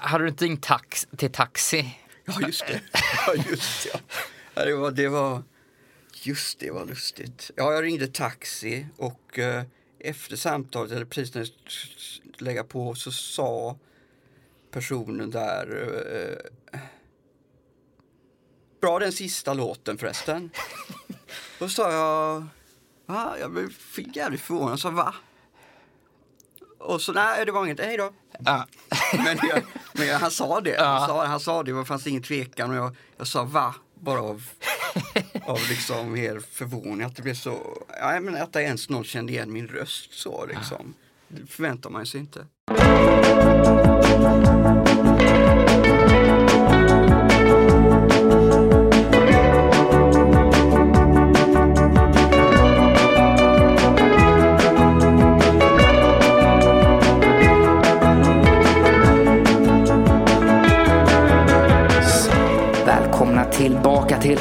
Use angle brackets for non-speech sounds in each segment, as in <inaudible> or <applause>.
Hade du inte ringt tax till taxi? Ja, just det. <laughs> Ja, just det. Ja, det, var, det var... Just det, var lustigt. Ja, jag ringde taxi och eh, efter samtalet, eller precis när jag lägga på, så sa personen där... Eh, Bra den sista låten förresten. Då sa jag... Va? Jag blev jävligt förvånad. Jag sa va? Och så nej, det var inget. Hej då. Ja. Men, jag, men han sa det. Han, sa, han sa det, det fanns ingen tvekan. Och jag, jag sa va? Bara av, <laughs> av liksom mer förvåning. Att det blev så... Ja, men att ens någon kände igen min röst så liksom. Det förväntar man sig inte.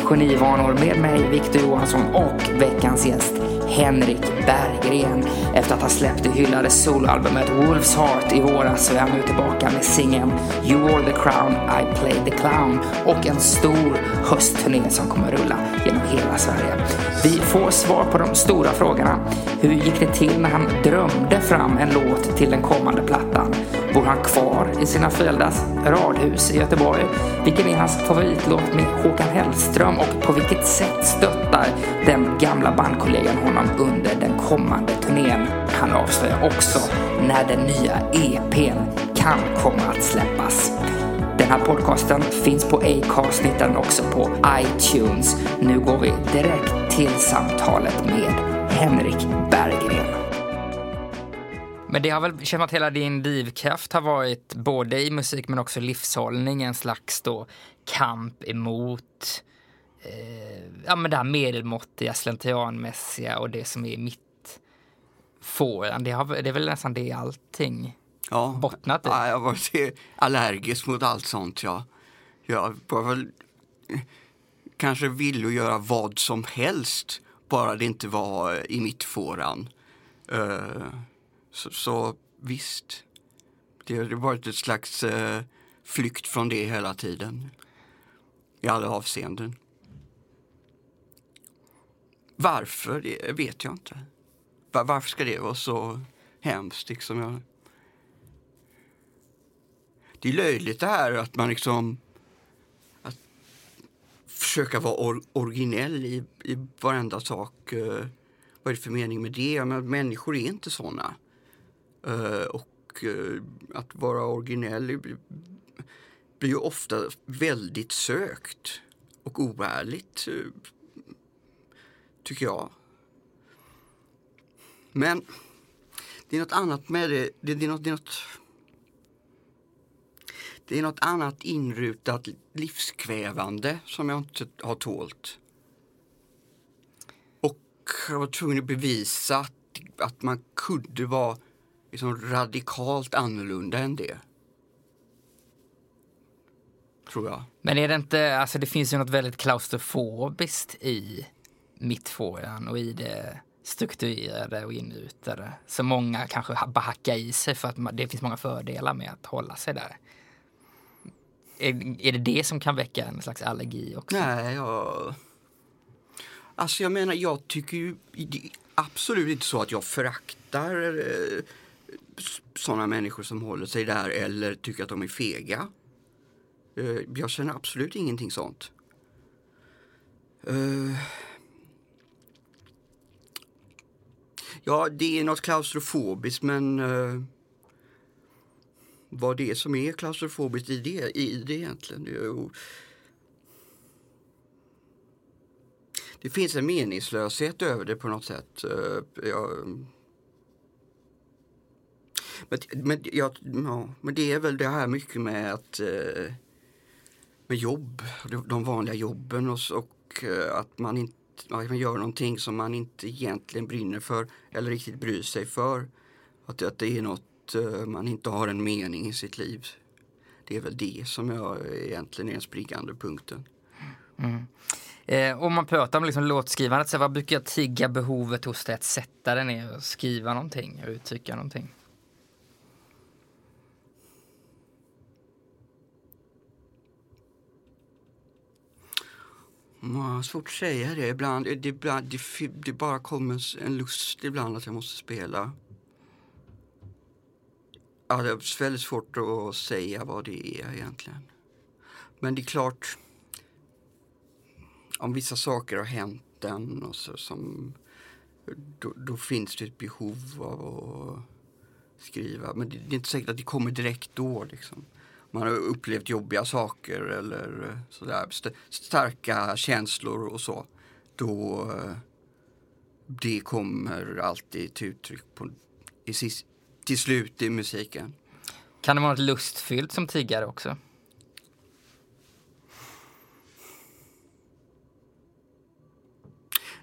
Genivanor med mig, Victor Johansson och veckans gäst. Henrik Berggren. Efter att ha släppt det hyllade soloalbumet Wolf's Heart i våras så är han nu tillbaka med singeln You Wore The Crown, I Played The Clown och en stor höstturné som kommer rulla genom hela Sverige. Vi får svar på de stora frågorna. Hur gick det till när han drömde fram en låt till den kommande plattan? Bor han kvar i sina föräldrars radhus i Göteborg? Vilken är hans favoritlåt med Håkan Hellström och på vilket sätt stöttar den gamla bandkollegan honom under den kommande turnén? Han avslöjar också när den nya EPn kan komma att släppas. Den här podcasten finns på Acast, hittar den också på iTunes. Nu går vi direkt till samtalet med Henrik Berggren. Men det har väl känt att hela din drivkraft har varit både i musik men också livshållning, en slags då kamp emot eh, ja, men det här medelmåttiga, slentrianmässiga och det som är mitt fåran. Det, har, det är väl nästan det allting Ja, bottnat i. ja, jag har varit allergisk mot allt sånt. Ja. Jag var väl kanske vill att göra vad som helst bara det inte var i mitt fåran. Eh, så, så visst, det har varit ett slags eh, flykt från det hela tiden. I alla avseenden. Varför, det vet jag inte. Var, Varför ska det vara så hemskt? Liksom jag... Det är löjligt det här att man liksom... Att försöka vara or originell i, i varenda sak. Uh, vad är det för mening med det? Men människor är inte såna. Uh, och uh, att vara originell blir, blir ju ofta väldigt sökt och oärligt, tycker jag. Men det är något annat med det. Det, det, är, något, det, är, något, det är något annat inrutat livskvävande som jag inte har tålt. Och jag var tvungen att bevisa att, att man kunde vara liksom radikalt annorlunda än det. Tror jag. Men är det inte, alltså det finns ju något väldigt klaustrofobiskt i mittfåran och i det strukturerade och inrutade. Så många kanske bara hackar i sig för att det finns många fördelar med att hålla sig där. Är, är det det som kan väcka en slags allergi också? Nej, jag... Alltså jag menar, jag tycker ju det är absolut inte så att jag föraktar eh, sådana människor som håller sig där eller tycker att de är fega. Eh, jag känner absolut ingenting sånt. Eh, ja, det är något klaustrofobiskt men uh, vad det är som är klaustrofobiskt i det, i det egentligen. Det, det finns en meningslöshet över det på något sätt. Uh, ja, men, men, ja, ja, men det är väl det här mycket med att uh, med jobb, de vanliga jobben och, och att man inte att man gör någonting som man inte egentligen brinner för eller riktigt bryr sig för. Att, att det är något eh, man inte har en mening i sitt liv. Det är väl det som jag egentligen är den springande punkten. Mm. Eh, om man pratar om liksom låtskrivandet, så vad brukar jag tigga behovet hos dig att sätta dig ner och skriva någonting och uttrycka någonting? Ja, svårt att säga det. Ibland, det, ibland, det, det bara kommer en lust ibland att jag måste spela. Ja, det är väldigt svårt att säga vad det är egentligen. Men det är klart, om vissa saker har hänt den och så, som, då, då, finns det ett behov av att skriva. Men det, det är inte säkert att det kommer direkt då. Liksom man har upplevt jobbiga saker eller sådär, st starka känslor och så, då eh, det kommer alltid till uttryck på, i, till slut i musiken. Kan det vara något lustfyllt som tiggare också?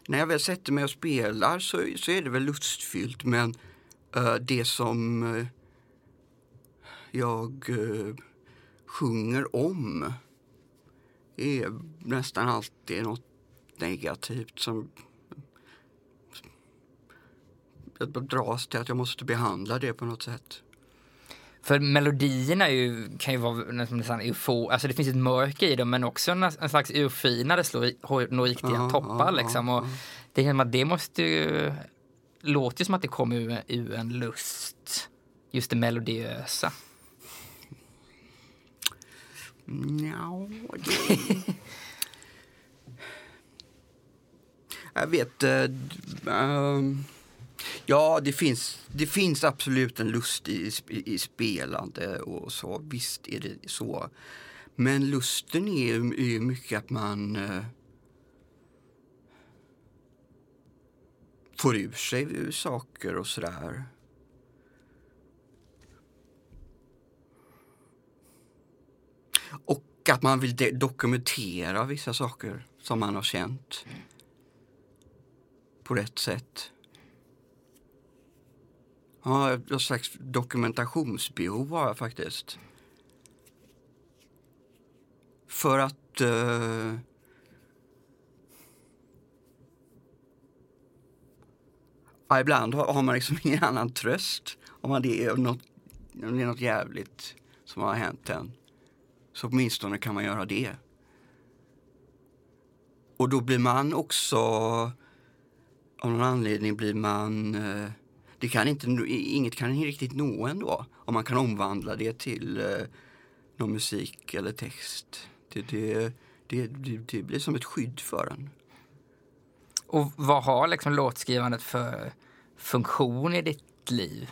När jag väl sätter mig och spelar så, så är det väl lustfyllt men uh, det som uh, jag uh, sjunger om är nästan alltid något negativt som jag dras till att jag måste behandla det på något sätt. För melodierna ju, kan ju vara nästan eufo, alltså det finns ett mörker i dem men också en, en slags eufori det slår, når riktiga ja, toppar ja, liksom. Och det, det måste ju, låter ju som att det kommer ur, ur en lust, just det melodiösa. Ja, det... <laughs> jag vet... Uh, ja, det finns, det finns absolut en lust i, i spelande och så. Visst är det så. Men lusten är ju mycket att man uh, får ur sig saker och sådär. Och att man vill dokumentera vissa saker som man har känt på rätt sätt. Ja, ett slags dokumentationsbehov har jag faktiskt. För att uh, ja, ibland har, har, man liksom <laughs> ingen annan tröst om det är något, om det är något jävligt som har hänt en. Så åtminstone kan man göra det. Och då blir man också, av någon anledning blir man, eh, det kan inte, inget kan riktigt nå ändå. Om man kan omvandla det till eh, någon musik eller text. Det, det, det, det, blir som ett skydd för en. Och vad har liksom låtskrivandet för funktion i ditt liv?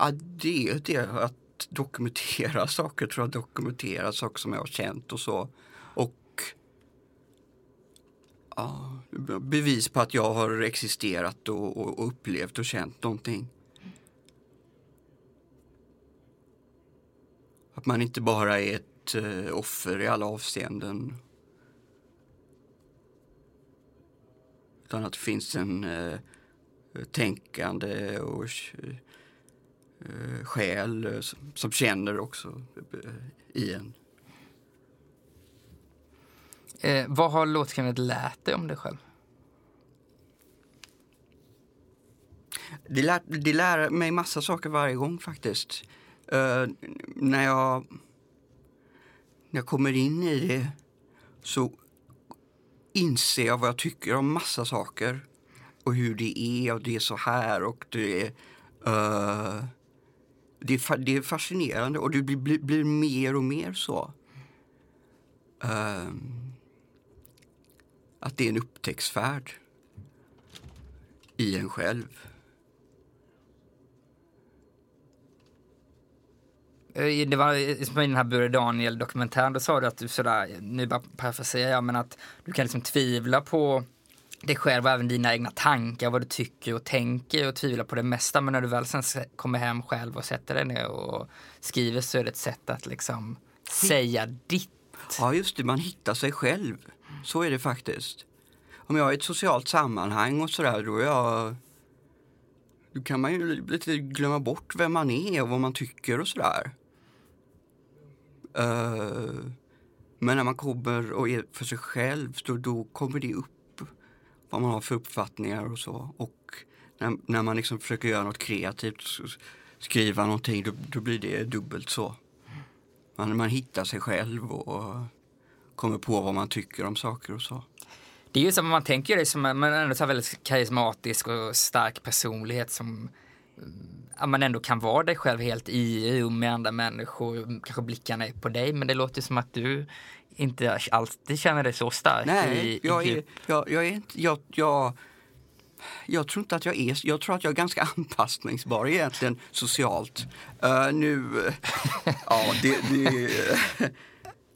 Ja, det är det att dokumentera <laughs> saker, tror jag. Dokumentera saker som jag har känt och så. Och ja, bevis på att jag har existerat och, och, upplevt och känt någonting. Att man inte bara är ett uh, offer i alla avseenden. Utan att det finns en uh, tänkande och uh, eh, själ eh, som, som känner också eh, i en. Eh, vad har låtskrivandet lärt dig om dig själv? Det lär, det lär mig massa saker varje gång faktiskt. Uh, när, jag, när jag kommer in i det så inser jag vad jag tycker om massa saker. Och hur det är och det är så här och det är... Uh, det, är det är fascinerande och det blir, blir, blir mer och mer så. Um, att det är en upptäcktsfärd i en själv. Eh, det var i den här Bure Daniel-dokumentären, då sa du att du sådär, nu bara parafraserar jag, men att du kan liksom tvivla på dig själv och även dina egna tankar, vad du tycker och tänker och tvivla på det mesta. Men när du väl sen kommer hem själv och sätter dig ner och skriver så är det ett sätt att liksom säga ditt. Ja, just det, man hittar sig själv. Så är det faktiskt. Om jag är i ett socialt sammanhang och sådär, då är jag då kan man ju lite glömma bort vem man är och vad man tycker och sådär. Uh, men när man kommer och är för sig själv, då, då kommer det upp vad man har för uppfattningar och så. Och när, när man liksom försöker göra något kreativt, skriva någonting, då, då blir det dubbelt så. Man, man hittar sig själv och kommer på vad man tycker om saker och så. Det är ju som man tänker det som man ändå har väldigt karismatisk och stark personlighet som ja, man ändå kan vara dig själv helt i rum med andra människor, kanske blickarna är på dig, men det låter som att du inte alltid känner dig så stark. Nej, i, jag, är, jag, jag, är inte, jag, jag, jag tror inte att jag är, jag tror att jag är ganska <laughs> anpassningsbar egentligen socialt. Uh, nu, ja det, det,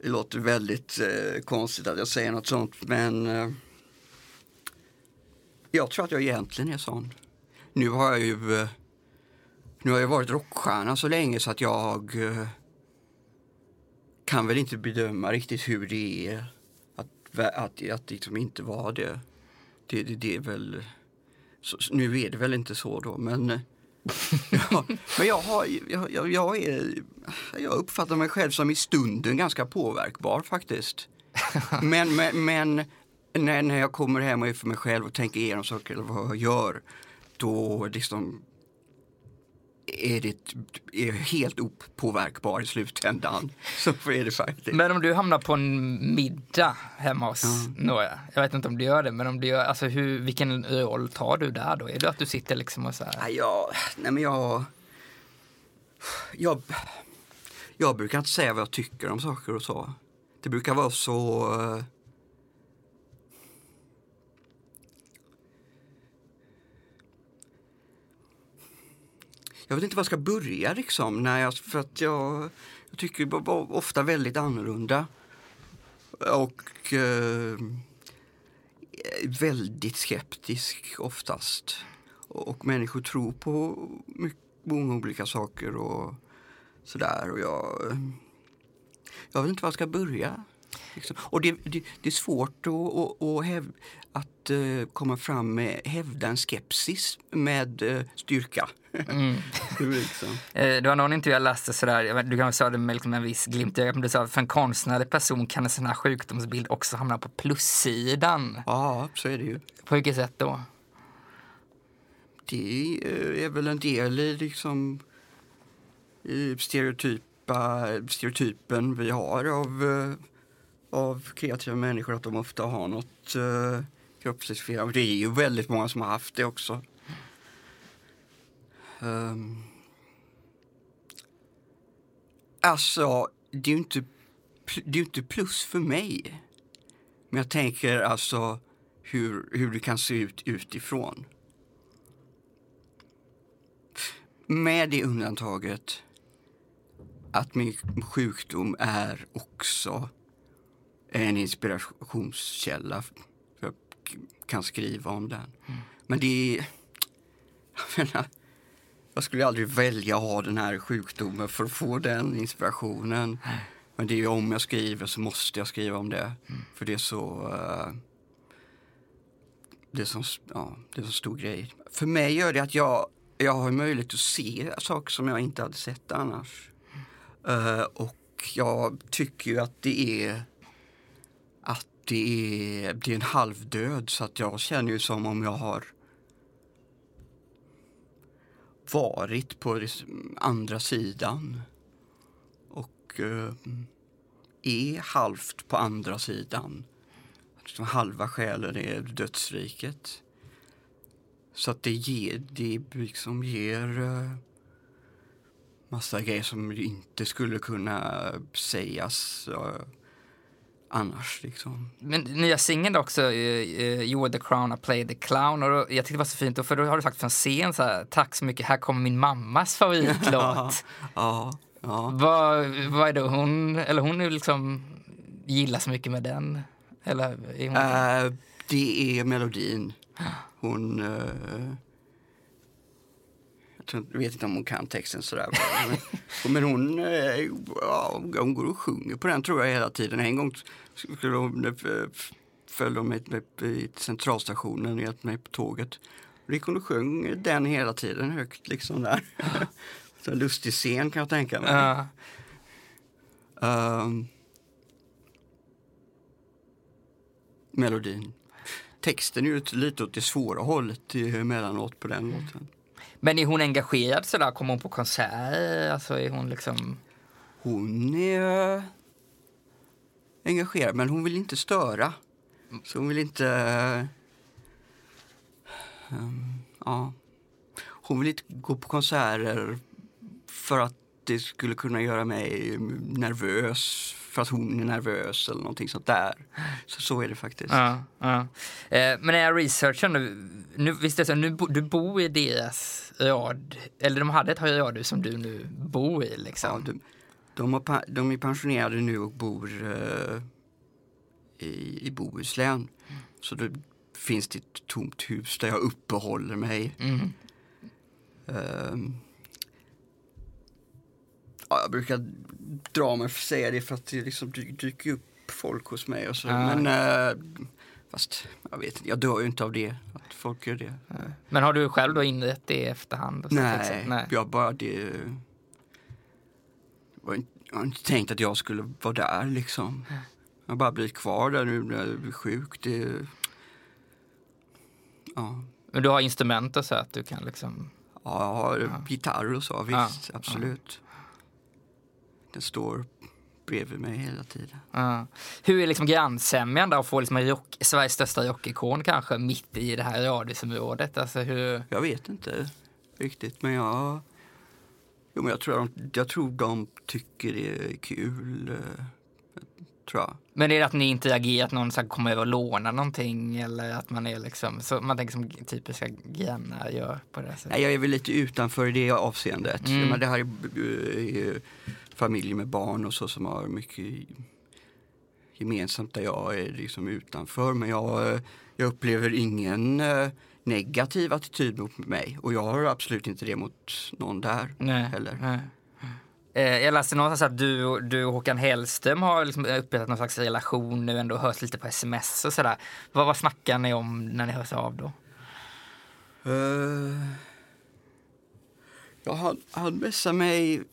det låter väldigt uh, konstigt att jag säger något sånt, men uh, jag tror att jag egentligen är sån. Nu har jag ju nu har jag varit rockstjärna så länge så att jag eh, kan väl inte bedöma riktigt hur det är att, att, att liksom inte vara det. Det, det, det är väl... Så, nu är det väl inte så då, men... <laughs> ja, men jag, har, jag, jag, jag, är, jag uppfattar mig själv som i stunden ganska påverkbar faktiskt. <laughs> Men, men, men när, när jag kommer hem och är för mig själv och tänker igenom saker eller vad jag gör, då liksom är det är helt opåverkbar i slutändan. <laughs> Så är det faktiskt. Men om du hamnar på en middag hemma hos mm. några, jag vet inte om du gör det, men om du gör, alltså hur, vilken roll tar du där då? Är det att du sitter liksom och så här? Ja, nej men jag, jag, jag brukar inte säga vad jag tycker om saker och så. Det brukar vara så jag vet inte var jag ska börja liksom. När jag, för att jag, jag tycker var ofta väldigt annorlunda. Och eh, väldigt skeptisk oftast. Och, och människor tror på mycket, många olika saker och sådär. Och jag, jag vet inte var jag ska börja. Liksom. Och det, det, det, är svårt att, att, att, häv, att eh, komma fram med, hävda en skepsis med eh, styrka. Mm. <laughs> liksom. Eh, det var någon intervju jag läste sådär, du kanske sa det med liksom en viss glimt i ögat, men du sa för en konstnärlig person kan en sån här sjukdomsbild också hamna på plussidan. Ja, så är det ju. På vilket sätt då? Det är väl en del i liksom stereotypa, stereotypen vi har av av kreativa människor att de ofta har något uh, kroppsligt fel. Det är ju väldigt många som har haft det också. Um, alltså, det är ju inte, det är inte plus för mig. Men jag tänker alltså hur, hur det kan se ut utifrån. Med det undantaget att min sjukdom är också en inspirationskälla. Jag kan skriva om den. Mm. Men det är... <laughs> Jag, menar, jag skulle aldrig välja att ha den här sjukdomen för att få den inspirationen. Men det är om jag skriver så måste jag skriva om det. Mm. För det är så... Uh, det är, så, ja, det är så stor grej. För mig gör det att jag, jag har möjlighet att se saker som jag inte hade sett annars. Uh, och jag tycker ju att det är att det är, det är en halvdöd så att jag känner ju som om jag har varit på andra sidan och eh, är halvt på andra sidan. Liksom halva själen är dödsriket. Så att det ger, det liksom ger eh, massa grejer som inte skulle kunna sägas eh, annars. Liksom. Men nya singeln också, uh, You are the crown, I play the clown. Och då, jag tyckte det var så fint, för då har du sagt från scen så här, tack så mycket, här kommer min mammas favoritlåt. <laughs> ja, ja. Vad, vad är det hon, eller hon är liksom gillar så mycket med den? Eller är hon... Uh, det är melodin. Hon... Uh, jag vet inte om hon kan texten sådär. men, hon, ja, hon går och sjunger på den tror jag hela tiden. En gång skulle hon, följde hon mig till centralstationen och hjälpte mig på tåget. Då gick hon och sjöng den hela tiden högt liksom där. <laughs> Så en lustig scen kan jag tänka mig. Uh. Um, melodin. Texten är ju lite åt det svåra hållet emellanåt på den låten. Men är hon engagerad sådär? Kommer hon på konserter? Alltså är hon liksom... Hon är eh, engagerad, men hon vill inte störa. Så hon vill inte... Um, ja. Hon vill inte gå på konserter för att det skulle kunna göra mig nervös för att hon är nervös eller någonting sånt där. Så, så är det faktiskt. Ja, ja. Eh, men när jag researchar nu, nu visst är så, nu, du bor i deras rad, eller de hade ett radhus som du nu bor i liksom? Ja, de, de, har, de är pensionerade nu och bor uh, i, i Bohuslän. Mm. Så då finns det ett tomt hus där jag uppehåller mig. Mm. Uh, ja, jag brukar dra mig för att säga det för att det liksom dyker upp folk hos mig och så. Ja. Men äh, fast jag vet inte, jag dör ju inte av det, att folk gör det. Ja. Men har du själv då inrett det i efterhand? Nej, Nej, jag bara det... Jag har inte tänkt att jag skulle vara där liksom. Jag har bara blivit kvar där nu när jag blir sjuk. Det, ja. Men du har instrument och så att du kan liksom? Ja, jag har ja. gitarr och så, visst, absolut. Den står bredvid mig hela tiden. Ja. Hur är liksom grannsämjan där att få liksom rock, Sveriges största rockikon kanske mitt i det här radhusområdet? Alltså hur... Jag vet inte riktigt, men jag, jo, men jag, tror de, jag tror de tycker det är kul. Eh, tror jag. Men är det att ni interagerar, att någon komma över och låna någonting eller att man är liksom, så man tänker som typiska grannar gör på det sättet? Nej, jag är väl lite utanför det avseendet. Mm. Men det här är, är familjer med barn och så som har mycket gemensamt där jag är liksom utanför. Men jag, jag upplever ingen eh, negativ attityd mot mig och jag har absolut inte det mot någon där nej, heller. Nej. Eh, jag läste någonstans att du, du och Håkan Hellström har liksom upprättat någon slags relation nu ändå hörs lite på sms och sådär. Vad, vad snackar ni om när ni hörs av då? Uh, ja, han, han messade mig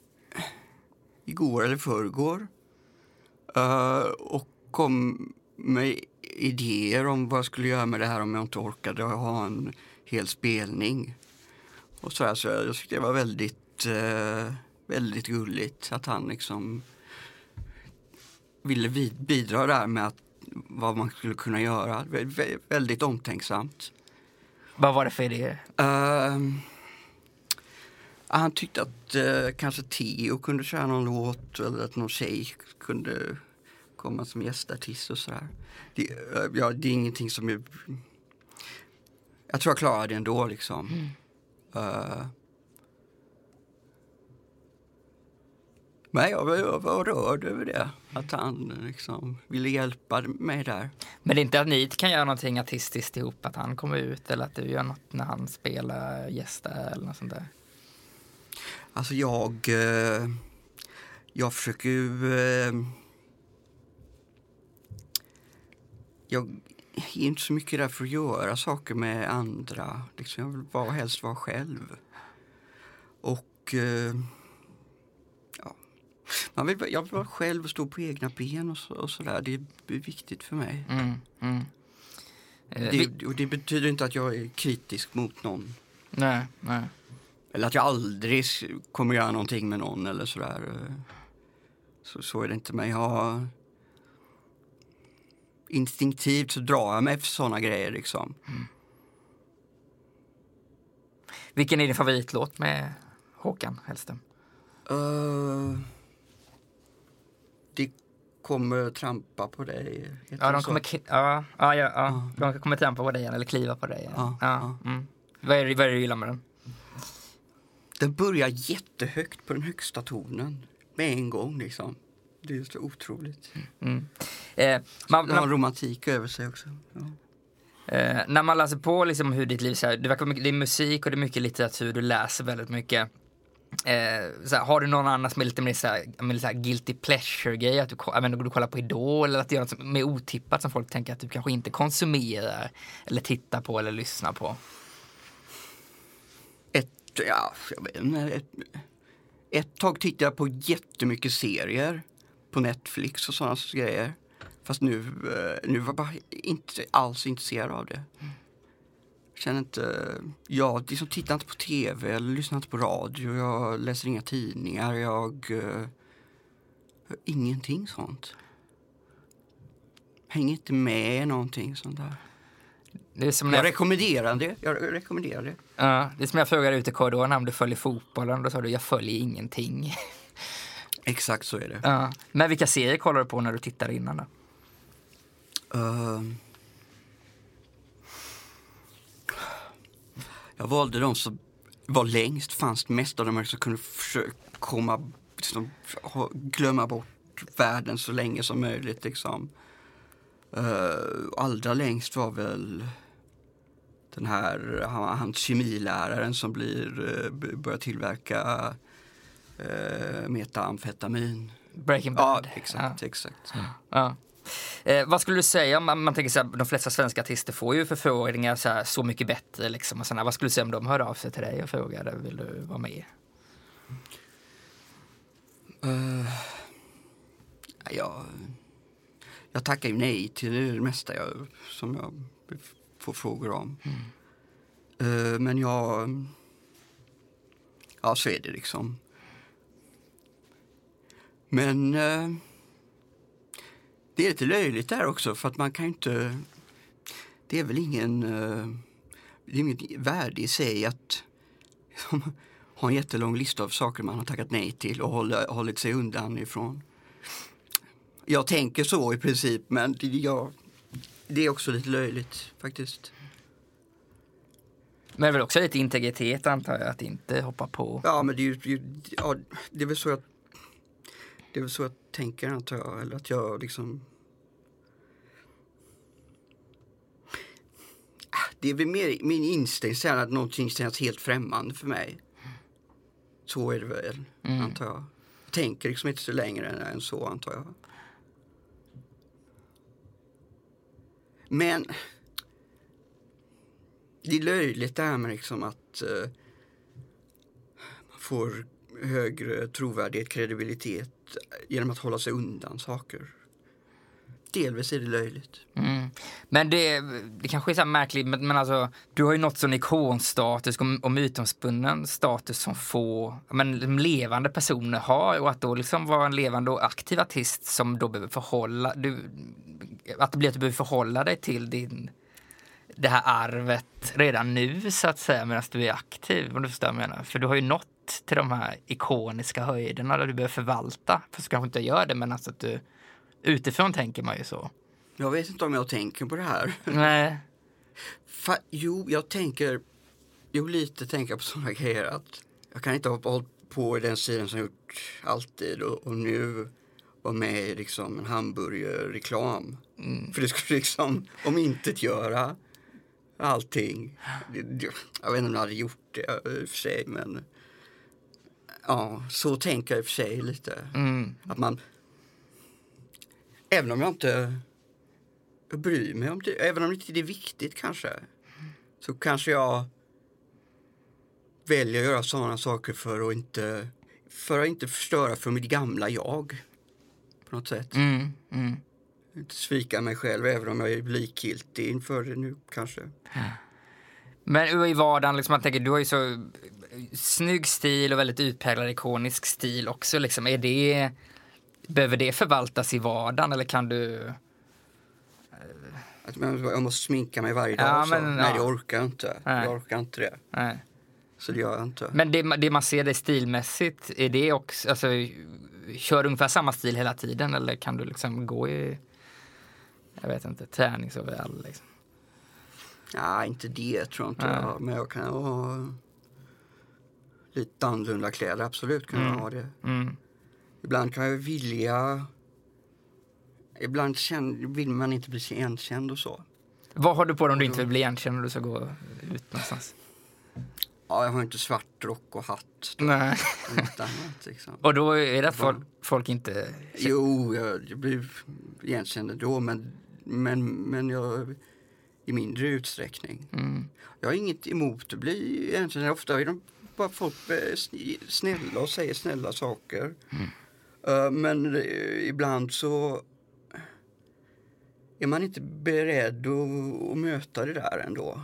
igår eller förrgår. Uh, och kom med idéer om vad jag skulle göra med det här om jag inte orkade ha en hel spelning. Och så, här, så jag tyckte det var väldigt, uh, väldigt gulligt att han liksom ville bidra där med att, vad man skulle kunna göra. Vä väldigt omtänksamt. Vad var det för idéer? Uh, han tyckte att eh, kanske Theo kunde köra någon låt eller att någon tjej kunde komma som gästartist och sådär. Det, eh, ja, det är ingenting som är... Jag tror jag klarar det ändå liksom. Mm. Uh, men jag, jag var rörd över det, att han liksom ville hjälpa mig där. Men det är inte att ni kan göra någonting artistiskt ihop, att han kommer ut eller att du gör något när han spelar gäster eller något sånt där? Alltså jag, eh, jag försöker ju... Eh, jag är inte så mycket där för att göra saker med andra. Liksom jag vill bara helst vara själv. Och... Eh, ja. Man vill, jag vill vara själv och stå på egna ben och, så, och sådär. Det är viktigt för mig. Mm, mm. Det, och det betyder inte att jag är kritisk mot någon. Nej, nej. Eller att jag aldrig kommer göra någonting med någon eller sådär. Så, så är det inte. Men jag instinktivt så drar jag mig för sådana grejer liksom. Vilken är din favoritlåt med Håkan Hellström? Uh, det kommer trampa på dig. Ja, de kommer, ja, ja, ja, ja. De kommer trampa på dig eller kliva på dig. Ja, Ja, mm. Vad, är vad är det du gillar med den? Den börjar jättehögt på den högsta tonen. Med en gång liksom. Det är så otroligt. Mm. Eh, man, Den har man, romantik över sig också. Ja. eh, när man läser på liksom hur ditt liv så här, det, verkar mycket, det är musik och det är mycket litteratur, du läser väldigt mycket. Eh, så här, har du någon annan som är lite mer så här, men lite så här guilty pleasure-grej? Att du, menar, du kollar på Idol eller att du gör något som- mer otippat som folk tänker att du kanske inte konsumerar eller tittar på eller lyssnar på? Ja, jag vet inte, ett, ett tag tittade jag på jättemycket serier på Netflix och sådana grejer. Fast nu, eh, nu var jag bara inte alls intresserad av det. Jag känner inte, jag liksom tittar inte på tv eller lyssnar inte på radio. Jag läser inga tidningar. Jag, Uh, ingenting sånt. Hänger inte med i någonting sånt där. Det Jag jag, rekommenderar det. Jag rekommenderar det. ja, det är som jag frågade ute i korridoren om du följer fotbollen. Då sa du jag följer ingenting. <laughs> Exakt så är det. Ja. Men vilka serier kollar du på när du tittar innan då? Ehm. jag valde de som var längst, fanns mest av dem som kunde försöka komma, liksom, glömma bort världen så länge som möjligt. Liksom. Uh, allra längst var väl den här, han, han kemiläraren som blir, eh, börjar tillverka uh, metamfetamin. Breaking Ja, Bad? exakt, exakt. Ja. Eh, vad skulle du säga om man, man tänker så här, de flesta svenska artister får ju förfrågningar så, här, så mycket bättre liksom och. Vad skulle du säga om de hörde av sig till dig och frågade vill du vara med? Uh, jag, jag tackar ju nej till det mesta jag, som jag får frågor om. Eh, men jag... Ja, så är det liksom. Men eh, det är lite löjligt där också för att man kan ju inte... Det är väl ingen... eh, det är inget värde i sig att liksom, <laughs> ha en jättelång lista av saker man har tackat nej till och hålla, hållit sig undan ifrån. Jag tänker så i princip men det, jag, det är också lite löjligt faktiskt. Men det är väl också lite integritet antar jag, att inte hoppa på. Ja men det är ju, ja, det är väl så jag det är väl så jag tänker antar jag. Eller att jag liksom Ah, Det är väl mer min inställning sen att någonting känns helt främmande för mig. Så är det väl, antar jag. Jag tänker liksom inte så längre än, än så antar jag. Men det är löjligt det här med liksom att eh, man får högre trovärdighet, kredibilitet genom att hålla sig undan saker. Delvis är det löjligt. Mm. Men det, det kanske är så här märkligt, men, men alltså, du har ju nått sån ikonstatus och, och mytomspunnen status som få men, liksom levande personer har och att då liksom vara en levande och aktiv artist som då behöver förhålla, du, att det blir att du behöver förhålla dig till din, det här arvet redan nu så att säga medan du är aktiv, om du förstår vad jag menar. För du har ju nått till de här ikoniska höjderna där du behöver förvalta, fast du kanske inte gör det, men alltså att du utifrån tänker man ju så. Jag vet inte om jag tänker på det här. Nej. <laughs> Fa jo, jag tänker, jo lite tänker på sådana grejer att jag kan inte ha hållit på i den stilen som jag gjort alltid och, och nu vara med i liksom en hamburgerreklam. För det skulle liksom om inte göra allting. Jag vet inte om jag hade gjort det i och för sig men ja, så tänker jag i och för sig lite. Mm. Att man, även om jag inte bryr mig om det, även om det inte är viktigt kanske, så kanske jag väljer att göra sådana saker för att inte, för att inte förstöra för mitt gamla jag. På något sätt. Mm, mm. Inte svika mig själv även om jag är likgiltig inför det nu kanske. Men i vardagen, liksom, man tänker, du har ju så snygg stil och väldigt utpräglad ikonisk stil också. Liksom. Är det, behöver det förvaltas i vardagen eller kan du jag måste sminka mig varje dag. Ja, så. men, Nej, ja. det orkar jag inte. Nej. Jag orkar inte det. Nej. Så det gör jag inte. Men det, det man ser dig stilmässigt, är det också, alltså, kör du ungefär samma stil hela tiden eller kan du liksom gå i, jag vet inte, träningsoverall liksom? Nej, inte det tror jag inte. Nej. jag. Men jag kan ha lite annorlunda kläder. Absolut kan jag ha det. Mm. Ibland kan jag vilja... Ibland vill man inte bli igenkänd och så. Vad har du på dig om du inte vill bli igenkänd och du ska gå ut någonstans? Ja, jag har inte svart rock och hatt. Nej. och Inget annat, liksom. Och då är det att folk, folk inte... Jo, jag, jag blir igenkänd ändå, men, men, men jag i mindre utsträckning. Mm. Jag har inget emot att bli igenkänd. Ofta är de bara folk eh, sn- snälla och säger snälla saker. Eh, men eh, ibland så är man inte beredd att, möta det där ändå.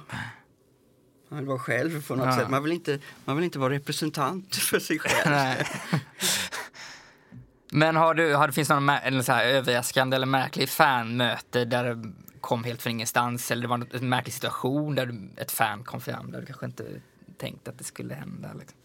Man vill vara själv på något Ja. sätt. Man vill, inte, man vill inte vara representant <laughs> för sig själv. Men har du, har det finns någon mär- eller så här överraskande eller märklig fanmöte där det kom helt från ingenstans eller det var en märklig situation där du, ett fan kom fram där du kanske inte tänkte att det skulle hända? Liksom.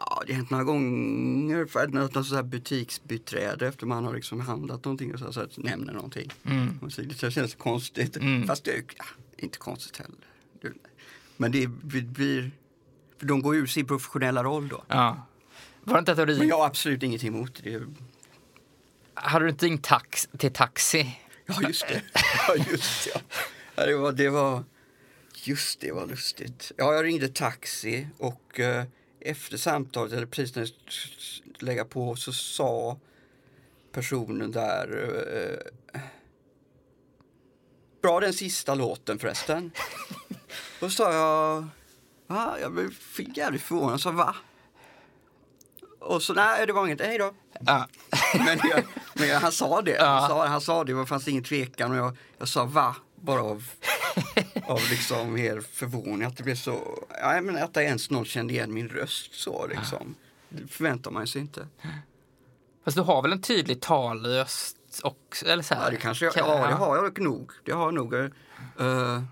Ja, det har hänt några gånger. För något här butiksbiträde efter man har liksom handlat någonting och så, så nämner någonting. Mm. Och så, det känns konstigt. Mm. Fast det är ja, inte konstigt heller. Men det blir... För de går ur sin professionella roll då. Ja. Var inte att du Men jag har absolut ingenting emot det. hade du inte ringt tax, till taxi? Ja, just det. Ja, just det. Ja. Ja, det, var, det var... Just det var lustigt. Ja, jag ringde taxi och eh, efter samtalet, eller precis när jag lägga på, så sa personen där... Eh, Bra den sista låten förresten. <laughs> Då sa jag... Va? Jag blev jävligt förvånad. Sa va? Och så nej, det var inget. Hej då. Ja. <laughs> Men, jag, men jag, han sa det. Ja. Han, sa, han sa det, det fanns ingen tvekan. Och jag, jag sa va? Bara av, av liksom mer förvåning. Att det blev så... Ja, men att ens någon kände igen min röst så liksom. Det förväntar man sig inte. Fast du har väl en tydlig talröst också? Eller så här? Ja, det kanske jag, ja, det har jag nog. Det har jag nog. eh,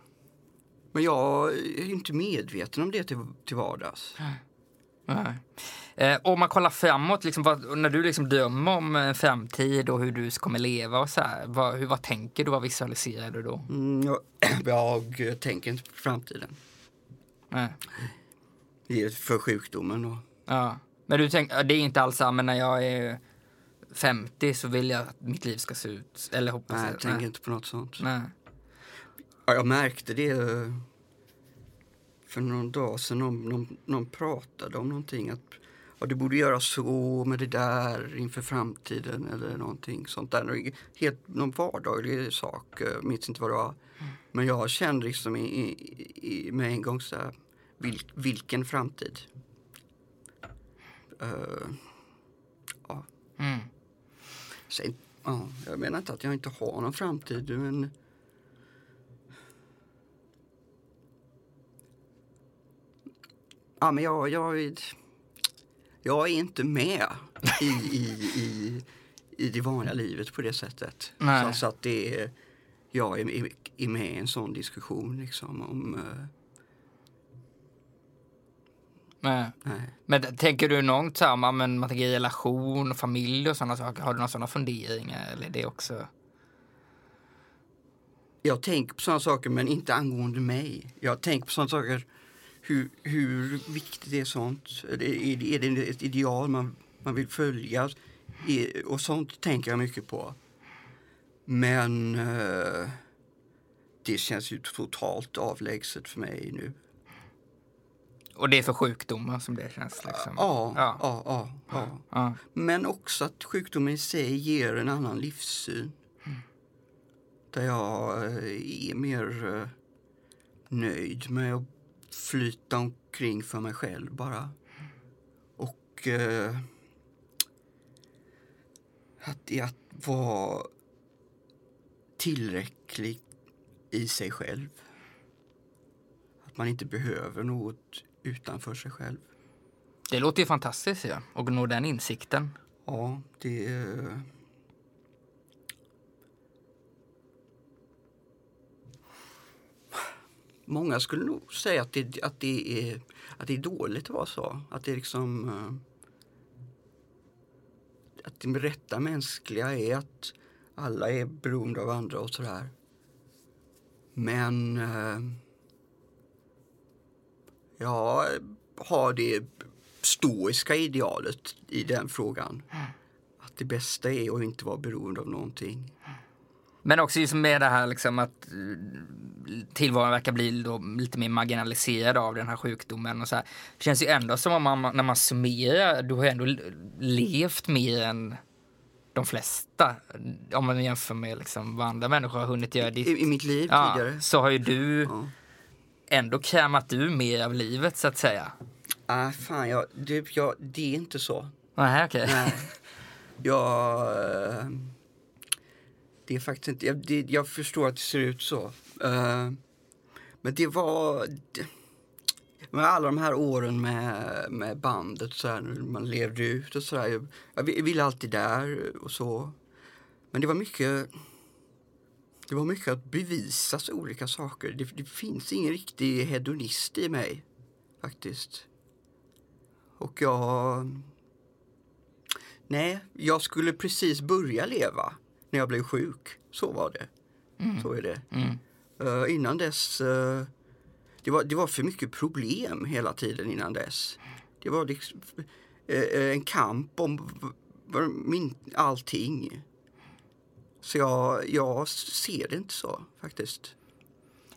men jag är inte medveten om det till, till vardags. Nej. Eh, om man kollar framåt, liksom, vad, när du liksom drömmer om en framtid och hur du kommer leva och så här, vad, hur, vad tänker du, vad visualiserar du då? Mm, jag, <clears throat> jag tänker inte på framtiden. Nej. Det är för sjukdomen. Och, Ja. Men du tänker, det är inte alls så men när jag är 50 så vill jag att mitt liv ska se ut, eller hoppas nej, jag. jag tänker inte på något sånt. Nej. Ja, jag märkte det eh, för någon dag sedan. Någon, någon, någon pratade om någonting. Att ja, du borde göra så med det där inför framtiden eller någonting sånt där. Helt någon vardaglig sak. Jag minns inte vad det var. Men jag kände liksom i, i, i, med en gång så här, vil, vilken framtid? Eh, ja. Mm. Sen, ja, jag menar inte att jag inte har någon framtid, men... Ja, men jag, jag, jag är inte med i, i, i, i det vanliga livet på det sättet. Nej. Så, så att det är, jag är, är, med i en sån diskussion liksom om... eh, Nej. nej. Men tänker du något så här, men man tänker relation familj och sådana saker, har du några sådana funderingar eller det också? Jag tänker på sådana saker men inte angående mig. Jag tänker på sådana saker, hur, hur viktigt är sånt? Är det, är det- ett ideal man, man vill följa? Är- Och sånt tänker jag mycket på. Men eh, det känns ju totalt avlägset för mig nu. Och det är för sjukdomar som det känns liksom? Ja, Ja. ja, ja, ja. Ja. Men också att sjukdomen i sig ger en annan livssyn. Där jag eh, är mer eh, nöjd med att flyta omkring för mig själv bara. Och eh, att, att vara tillräcklig i sig själv. Att man inte behöver något utanför sig själv. Det låter ju fantastiskt ja, och nå den insikten. Ja, det, många skulle nog säga att det, att, det är, att det är dåligt att vara så. Att det är liksom... eh, Att det rätta mänskliga är att alla är beroende av andra och sådär. Men... eh, Jag har det stoiska idealet i den frågan. Att det bästa är att inte vara beroende av någonting. Men också just med det här liksom att eh, tillvaron verkar bli lite mer marginaliserad av den här sjukdomen. Och så här. Det känns ju ändå som om man, när man summerar, du har ju ändå levt mer än de flesta. Om man jämför med liksom vad andra människor har hunnit göra. Ditt, I, i mitt liv ja, tidigare. så har ju du Ja. ändå krämat ur mer av livet så att säga. Ah, fan, jag, det, jag, det är inte så. Nej, okej. <laughs> Jag... Det är faktiskt inte... Jag, det, jag förstår att det ser ut så. Uh, Men det var... det- Med alla de här åren med, med bandet så här, när man levde ut och så där. Jag, jag ville alltid där och så. Men det var mycket... Det var mycket att bevisa så olika saker. Det, det finns ingen riktig hedonist i mig, faktiskt. Och jag... Nej, jag skulle precis börja leva när jag blev sjuk. Så var det. Så är det. Mm. Eh, innan dess... eh, det, var, det var för mycket problem hela tiden innan dess. Det var liksom, eh, en kamp om min, allting. Så jag, jag ser det inte så faktiskt.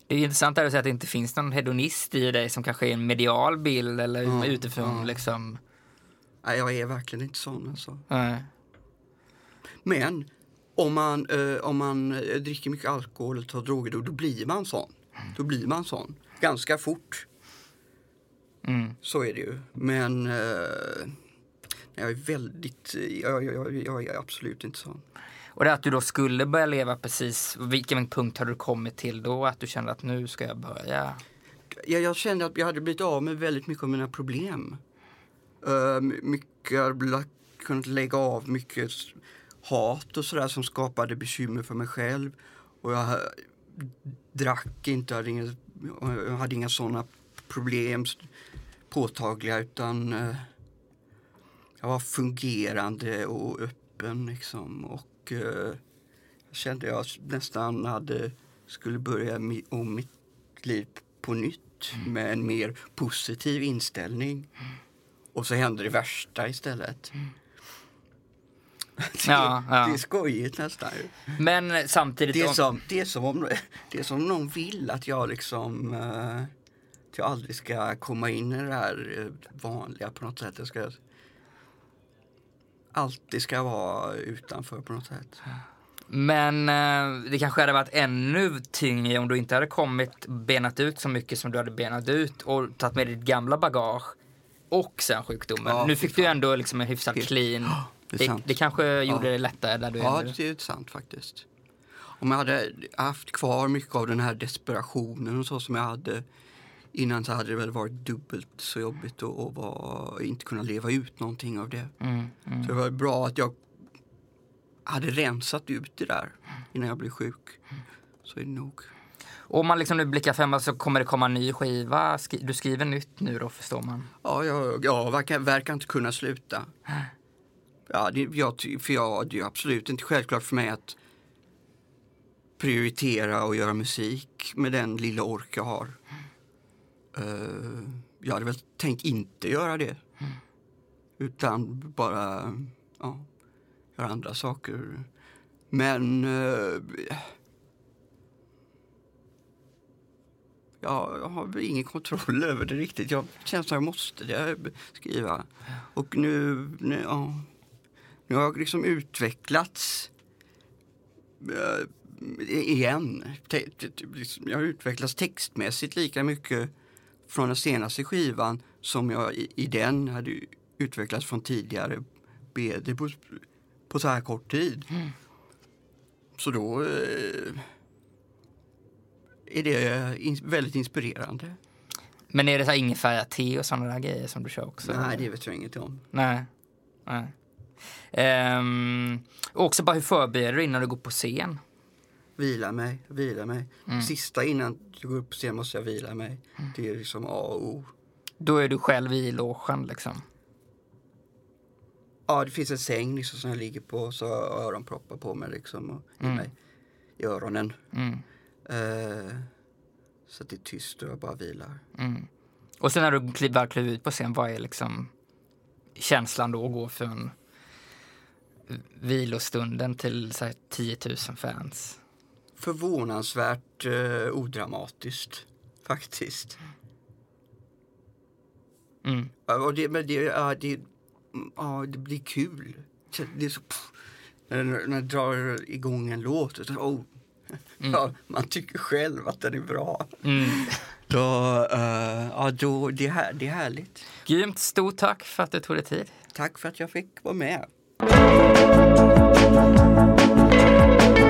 Det är intressant att säga att det inte finns någon hedonist i dig som kanske är en medial bild eller Ja, utifrån ja. liksom. Nej, jag är verkligen inte sån alltså. Nej. Men om man, eh, om man eh, dricker mycket alkohol eller tar droger då, då blir man sån. Då blir man sån. Ganska fort. Mm. Så är det ju. Men eh, jag är väldigt... Jag, jag, jag, är absolut inte sån. Och det att du då skulle börja leva precis, vilken punkt har du kommit till då? Att du kände att nu ska jag börja? Jag, jag kände att jag hade blivit av med väldigt mycket av mina problem. Uh, mycket, jag hade kunnat lägga av mycket hat och sådär som skapade bekymmer för mig själv. Och jag drack inte, hade inga, jag hade inga sådana problem påtagliga utan eh, jag var fungerande och öppen liksom. Och eh, jag kände jag nästan hade, skulle börja om mitt liv på nytt med en mer positiv inställning. Och så hände det värsta istället. Det, <laughs> Ja, ja. det är skojigt nästan. Men samtidigt, Det är, om- som, det, är som om, det är som om någon vill att jag liksom eh, att jag aldrig ska komma in i det här eh, vanliga på något sätt. Jag ska alltid ska vara utanför på något sätt. men eh, det kanske hade varit ännu tyngre om du inte hade kommit benat ut så mycket som du hade benat ut och tagit med ditt gamla bagage och sen sjukdomen. Ja, nu fick du ändå liksom en hyfsat clean. <gasps> det Det, det kanske gjorde Ja. det lättare där du Ja, är det är sant faktiskt. Om jag hade haft kvar mycket av den här desperationen och så som jag hade innan så hade det väl varit dubbelt så jobbigt att vara, inte kunna leva ut någonting av det. Mm, mm. Så det var bra att jag hade rensat ut det där innan jag blev sjuk. Så är det nog. Och om man liksom nu blickar framåt så kommer det komma en ny skiva. Du skriver nytt nu då förstår man. Ja, jag, jag verkar, verkar inte kunna sluta. Ja, det, jag, för jag, det är absolut inte självklart för mig att prioritera och göra musik med den lilla ork jag har. Uh, jag hade väl tänkt inte göra det. Utan bara ja, göra andra saker. Men Uh, Ja, jag har väl ingen kontroll <laughs> över det riktigt. Jag känns som jag måste det, skriva. Och nu, nu, ja, nu har jag liksom utvecklats eh, igen. Te, te, te, liksom, jag har utvecklats textmässigt lika mycket från den senaste skivan som jag i, i den hade utvecklats från tidigare BD på, på så här kort tid. Så då eh, är det in, väldigt inspirerande. Men är det så här ingefära-te och sådana där grejer som du kör också? Nej, det vet jag inget om. Nej. Nej. Ehm, och också bara hur förbereder du innan du går på scen? vila mig, vila mig. Sista innan jag går upp på scen måste jag vila mig. Det är liksom A och O. Då är du själv i logen liksom. Ja, det finns en säng liksom, som jag ligger på så har jag öronproppar på mig liksom och i mig i öronen. Mm. Eh, så att det är tyst och jag bara vilar. Och sen när du väl kliver ut på scen, vad är liksom känslan då att gå från vilostunden till så här 10 000 fans? Förvånansvärt eh, odramatiskt faktiskt. Mm. Ja, och det, men det, ja, det, mm, ja, det blir kul. Det är så, pff, när, när jag drar igång en låt, så, oh, ja, man tycker själv att den är bra. Mm. Då, eh, ja, då, det, är, här- det är härligt. Grymt, stort tack för att du tog dig tid. Tack för att jag fick vara med. thank you